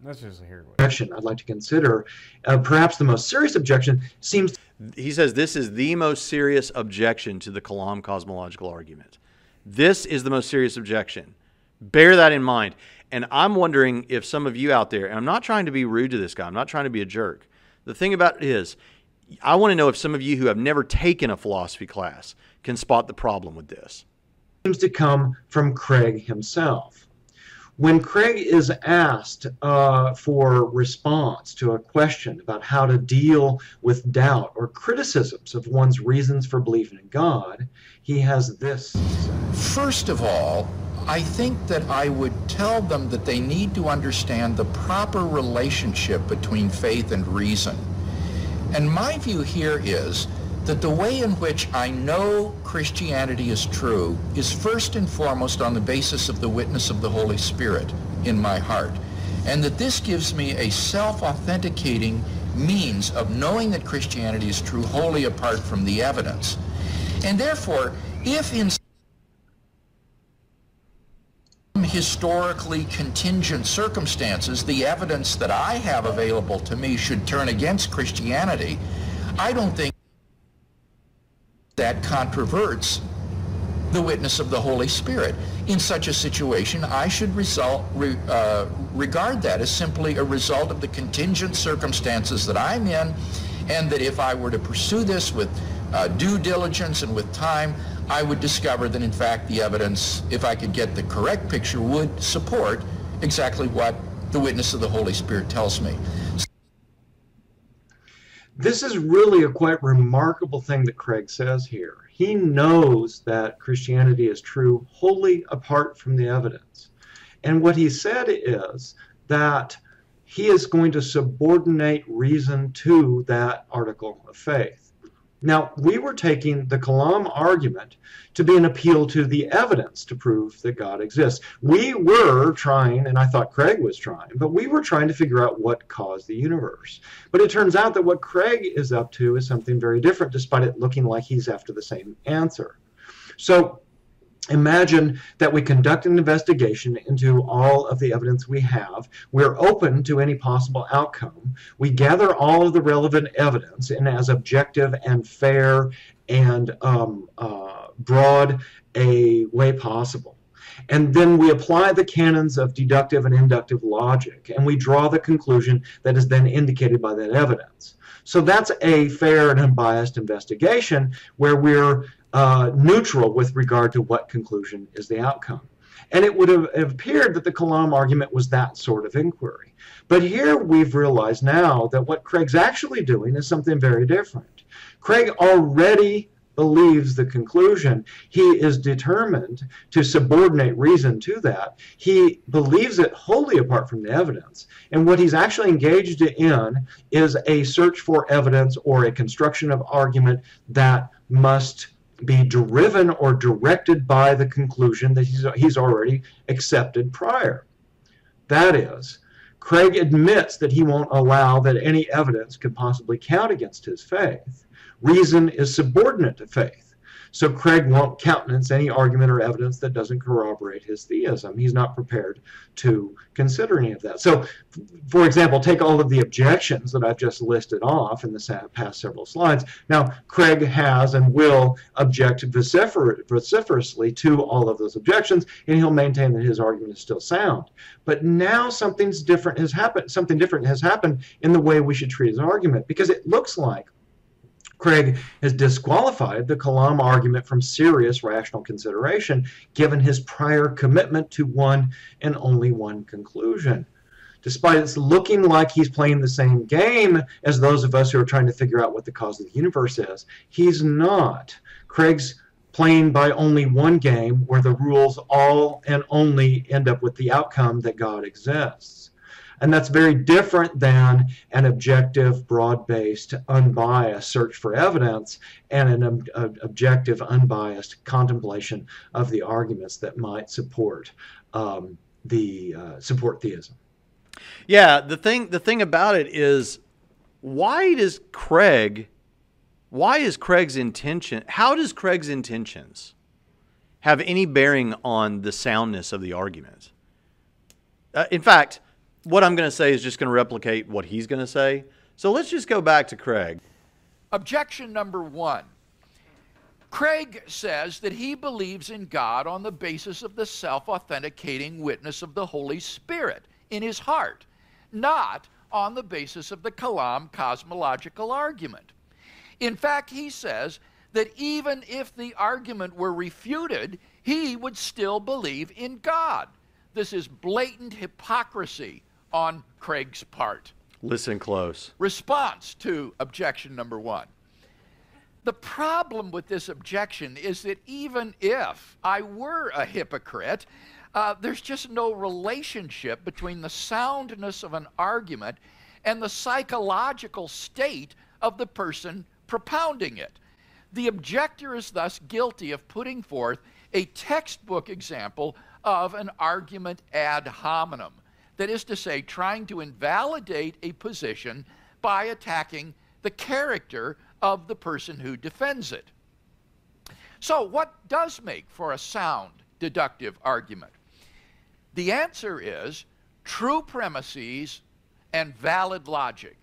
Let's just hear what. Objection I'd like to consider. Uh, perhaps the most serious objection seems. He says this is the most serious objection to the Kalam cosmological argument. This is the most serious objection. Bear that in mind. And I'm wondering if some of you out there, and I'm not trying to be rude to this guy, I'm not trying to be a jerk. The thing about it is, I want to know if some of you who have never taken a philosophy class can spot the problem with this. Seems to come from Craig himself. When Craig is asked uh, for response to a question about how to deal with doubt or criticisms of one's reasons for believing in God, he has this First of all, I think that I would tell them that they need to understand the proper relationship between faith and reason. And my view here is that the way in which I know Christianity is true is first and foremost on the basis of the witness of the Holy Spirit in my heart. And that this gives me a self-authenticating means of knowing that Christianity is true wholly apart from the evidence. And therefore, if in historically contingent circumstances, the evidence that I have available to me should turn against Christianity, I don't think that controverts the witness of the Holy Spirit. In such a situation, I should result, re, uh, regard that as simply a result of the contingent circumstances that I'm in, and that if I were to pursue this with uh, due diligence and with time, I would discover that in fact the evidence, if I could get the correct picture, would support exactly what the witness of the Holy Spirit tells me. This is really a quite remarkable thing that Craig says here. He knows that Christianity is true wholly apart from the evidence. And what he said is that he is going to subordinate reason to that article of faith. Now, we were taking the Kalam argument to be an appeal to the evidence to prove that God exists. We were trying, and I thought Craig was trying, but we were trying to figure out what caused the universe. But it turns out that what Craig is up to is something very different, despite it looking like he's after the same answer. So Imagine that we conduct an investigation into all of the evidence we have. We're open to any possible outcome. We gather all of the relevant evidence in as objective and fair and um, uh, broad a way possible. And then we apply the canons of deductive and inductive logic, and we draw the conclusion that is then indicated by that evidence. So that's a fair and unbiased investigation where we're uh, neutral with regard to what conclusion is the outcome. And it would have appeared that the Kalam argument was that sort of inquiry. But here we've realized now that what Craig's actually doing is something very different. Craig already believes the conclusion. He is determined to subordinate reason to that. He believes it wholly apart from the evidence. And what he's actually engaged in is a search for evidence or a construction of argument that must be driven or directed by the conclusion that he's, he's already accepted prior. That is, Craig admits that he won't allow that any evidence could possibly count against his faith. Reason is subordinate to faith. So Craig won't countenance any argument or evidence that doesn't corroborate his theism. He's not prepared to consider any of that. So, for example, take all of the objections that I've just listed off in the past several slides. Now, Craig has and will object vocifer vociferously to all of those objections, and he'll maintain that his argument is still sound. But now something's different has happened. Something different has happened in the way we should treat his argument, because it looks like Craig has disqualified the Kalam argument from serious rational consideration, given his prior commitment to one and only one conclusion. Despite it looking like he's playing the same game as those of us who are trying to figure out what the cause of the universe is, he's not. Craig's playing by only one game where the rules all and only end up with the outcome that God exists. And that's very different than an objective, broad based, unbiased search for evidence and an ob- objective, unbiased contemplation of the arguments that might support um, the uh, support theism. Yeah, the thing the thing about it is why does Craig why is Craig's intention how does Craig's intentions have any bearing on the soundness of the argument? Uh, in fact, what I'm going to say is just going to replicate what he's going to say. So let's just go back to Craig. Objection number one. Craig says that he believes in God on the basis of the self authenticating witness of the Holy Spirit in his heart, not on the basis of the Kalam cosmological argument. In fact, he says that even if the argument were refuted, he would still believe in God. This is blatant hypocrisy on Craig's part. Listen close. Response to objection number one. The problem with this objection is that even if I were a hypocrite, uh, there's just no relationship between the soundness of an argument and the psychological state of the person propounding it. The objector is thus guilty of putting forth a textbook example of an argument ad hominem. That is to say, trying to invalidate a position by attacking the character of the person who defends it. So, what does make for a sound deductive argument? The answer is true premises and valid logic.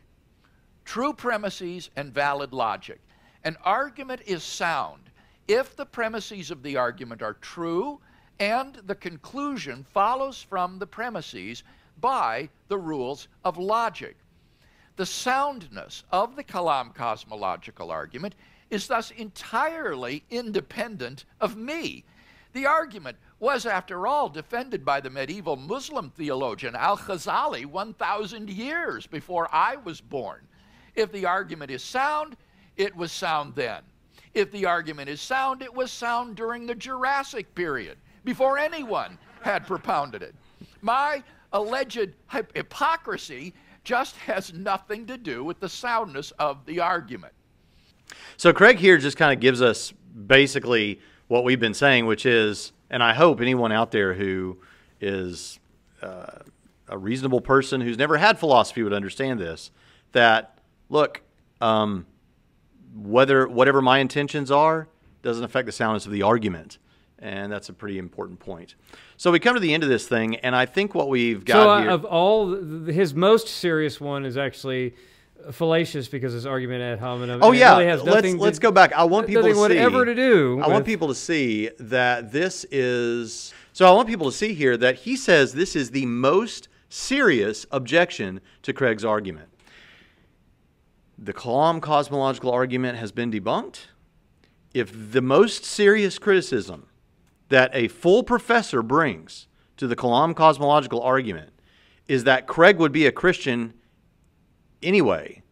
True premises and valid logic. An argument is sound if the premises of the argument are true and the conclusion follows from the premises by the rules of logic. The soundness of the Kalam cosmological argument is thus entirely independent of me. The argument was, after all, defended by the medieval Muslim theologian Al Ghazali 1,000 years before I was born. If the argument is sound, it was sound then. If the argument is sound, it was sound during the Jurassic period, before anyone had propounded it. My alleged hypocrisy just has nothing to do with the soundness of the argument. So Craig here just kind of gives us basically what we've been saying, which is, and I hope anyone out there who is uh, a reasonable person who's never had philosophy would understand this. That look, um, whether whatever my intentions are doesn't affect the soundness of the argument, and that's a pretty important point. So we come to the end of this thing, and I think what we've got so uh, here. of all, his most serious one is actually fallacious because his argument ad hominem. Oh yeah, really has let's to- let's go back. I want people to see whatever to do. I want people to see that this is. So I want people to see here that he says this is the most serious objection to Craig's argument. The Kalam cosmological argument has been debunked. If the most serious criticism that a full professor brings to the Kalam cosmological argument is that Craig would be a Christian anyway,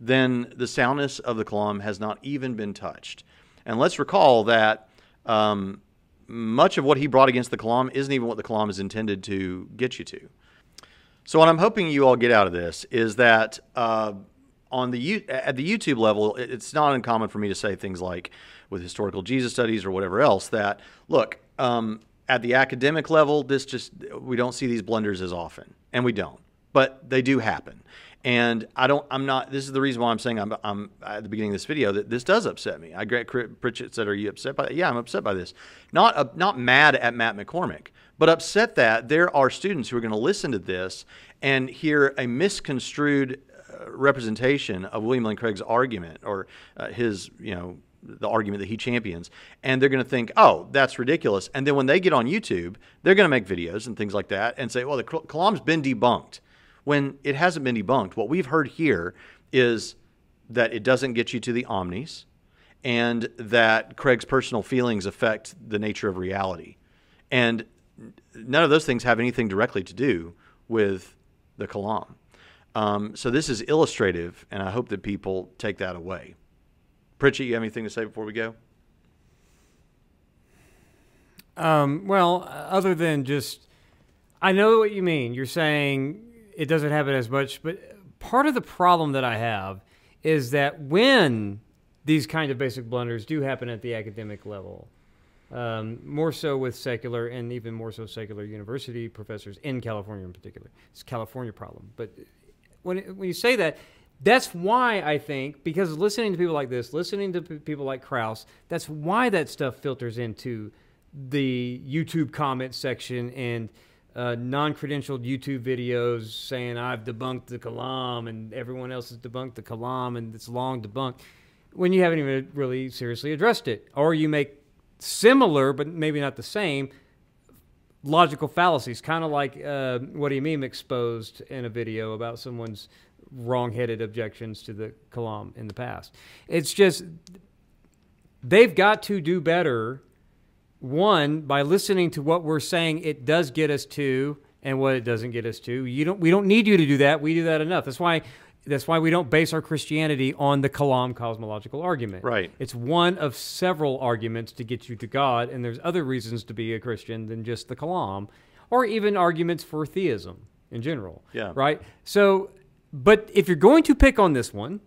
then the soundness of the Kalam has not even been touched. And let's recall that um, much of what he brought against the Kalam isn't even what the Kalam is intended to get you to. So what I'm hoping you all get out of this is that uh, on the at the YouTube level, it's not uncommon for me to say things like, with historical Jesus studies or whatever else, that look um, at the academic level, this just we don't see these blunders as often, and we don't, but they do happen. And I don't. I'm not. This is the reason why I'm saying I'm. I'm at the beginning of this video that this does upset me. I Greg Pritchett said, "Are you upset by that?" Yeah, I'm upset by this. Not uh, not mad at Matt McCormick, but upset that there are students who are going to listen to this and hear a misconstrued uh, representation of William Lane Craig's argument or uh, his, you know, the argument that he champions, and they're going to think, "Oh, that's ridiculous." And then when they get on YouTube, they're going to make videos and things like that and say, "Well, the Kal- Kalam's been debunked." When it hasn't been debunked, what we've heard here is that it doesn't get you to the omnis, and that Craig's personal feelings affect the nature of reality, and none of those things have anything directly to do with the Kalam. Um, so this is illustrative, and I hope that people take that away. Pritchett, you have anything to say before we go? Um, well, other than just, I know what you mean. You're saying it doesn't happen as much, but part of the problem that I have is that when these kind of basic blunders do happen at the academic level, um, more so with secular and even more so secular university professors in California in particular. It's a California problem. But when, it, when you say that, that's why I think, because listening to people like this, listening to people like Krauss, that's why that stuff filters into the YouTube comment section and uh, non-credentialed YouTube videos saying I've debunked the Kalam and everyone else has debunked the Kalam and it's long debunked when you haven't even really seriously addressed it, or you make similar but maybe not the same logical fallacies, kind of like uh, what do you mean exposed in a video about someone's wrong-headed objections to the Kalam in the past. It's just they've got to do better one by listening to what we're saying it does get us to and what it doesn't get us to you don't we don't need you to do that we do that enough that's why that's why we don't base our christianity on the kalam cosmological argument Right. it's one of several arguments to get you to god and there's other reasons to be a christian than just the kalam or even arguments for theism in general Yeah. right so but if you're going to pick on this one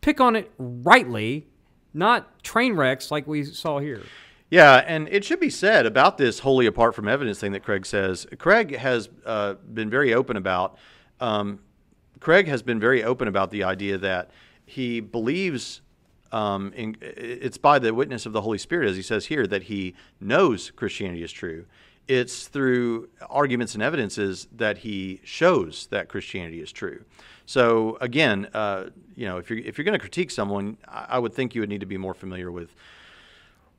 pick on it rightly not train wrecks like we saw here. Yeah, and it should be said about this wholly apart from evidence thing that Craig says. Craig has uh, been very open about. Um, Craig has been very open about the idea that he believes um, in, it's by the witness of the Holy Spirit, as he says here, that he knows Christianity is true. It's through arguments and evidences that he shows that Christianity is true. So again, uh, you know, if you're if you're going to critique someone, I, I would think you would need to be more familiar with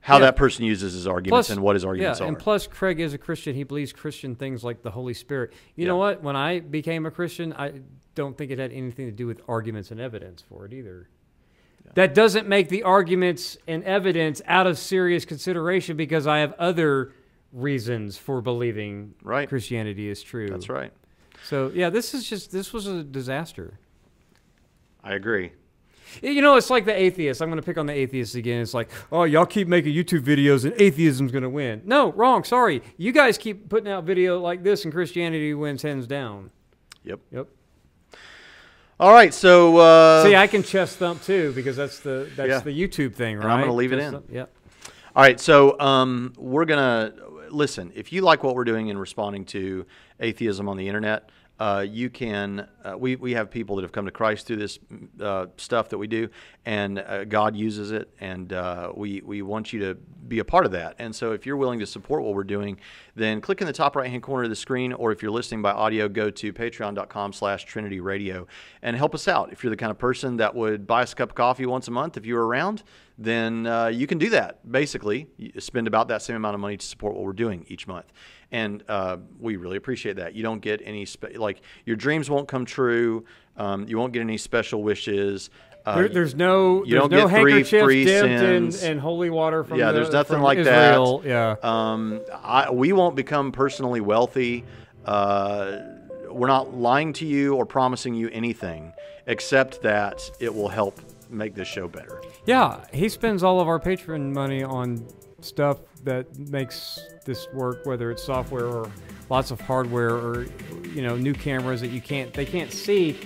how Yeah. that person uses his arguments Plus- and what his arguments yeah, are. and plus Craig is a Christian. He believes Christian things like the Holy Spirit. You know what? When I became a Christian, I don't think it had anything to do with arguments and evidence for it either. That doesn't make the arguments and evidence out of serious consideration because I have other reasons for believing Right. Christianity is true. That's right. So yeah, this is just this was a disaster. I agree. You know, it's like the atheists. I'm going to pick on the atheists again. It's like, oh, y'all keep making YouTube videos and atheism's going to win. No, wrong. Sorry. You guys keep putting out video like this and Christianity wins hands down. Yep. Yep. All right. So uh, See, I can chest thump too because that's the that's Yeah. the YouTube thing, right? And I'm gonna leave it Chest in. thump, Yep. All right, so um, we're gonna listen. If you like what we're doing in responding to atheism on the internet, uh, you can. Uh, we we have people that have come to Christ through this uh, stuff that we do, and uh, God uses it, and uh, we we want you to be a part of that. And so, if you're willing to support what we're doing, then click in the top right hand corner of the screen, or if you're listening by audio, go to Patreon.com/slash Trinity Radio and help us out. If you're the kind of person that would buy us a cup of coffee once a month, if you were around, then uh, you can do that. Basically, you spend about that same amount of money to support what we're doing each month, and uh, we really appreciate that. You don't get any spe- like your dreams won't come true. Um, you won't get any special wishes. Uh, There, there's no you there's don't no get three free sins. in holy water from the Yeah, the- there's nothing like Israel. that. Yeah. Um, I, we won't become personally wealthy. Uh, we're not lying to you or promising you anything, except that it will help make this show better. Yeah, he spends all of our patron money on stuff that makes this work, whether it's software or lots of hardware or you know new cameras that you can't they can't see.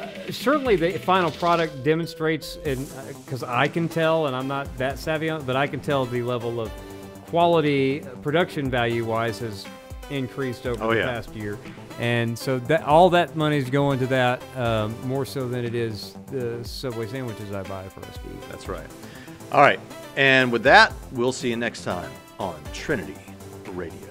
Uh, certainly, the final product demonstrates, and because I can tell, and I'm not that savvy on but I can tell the level of quality, uh, production value wise, has increased over Oh, the yeah. past year. And so that all that money is going to that um, more so than it is the Subway sandwiches I buy for us to eat. That's right. All right. And with that, we'll see you next time on Trinity Radio.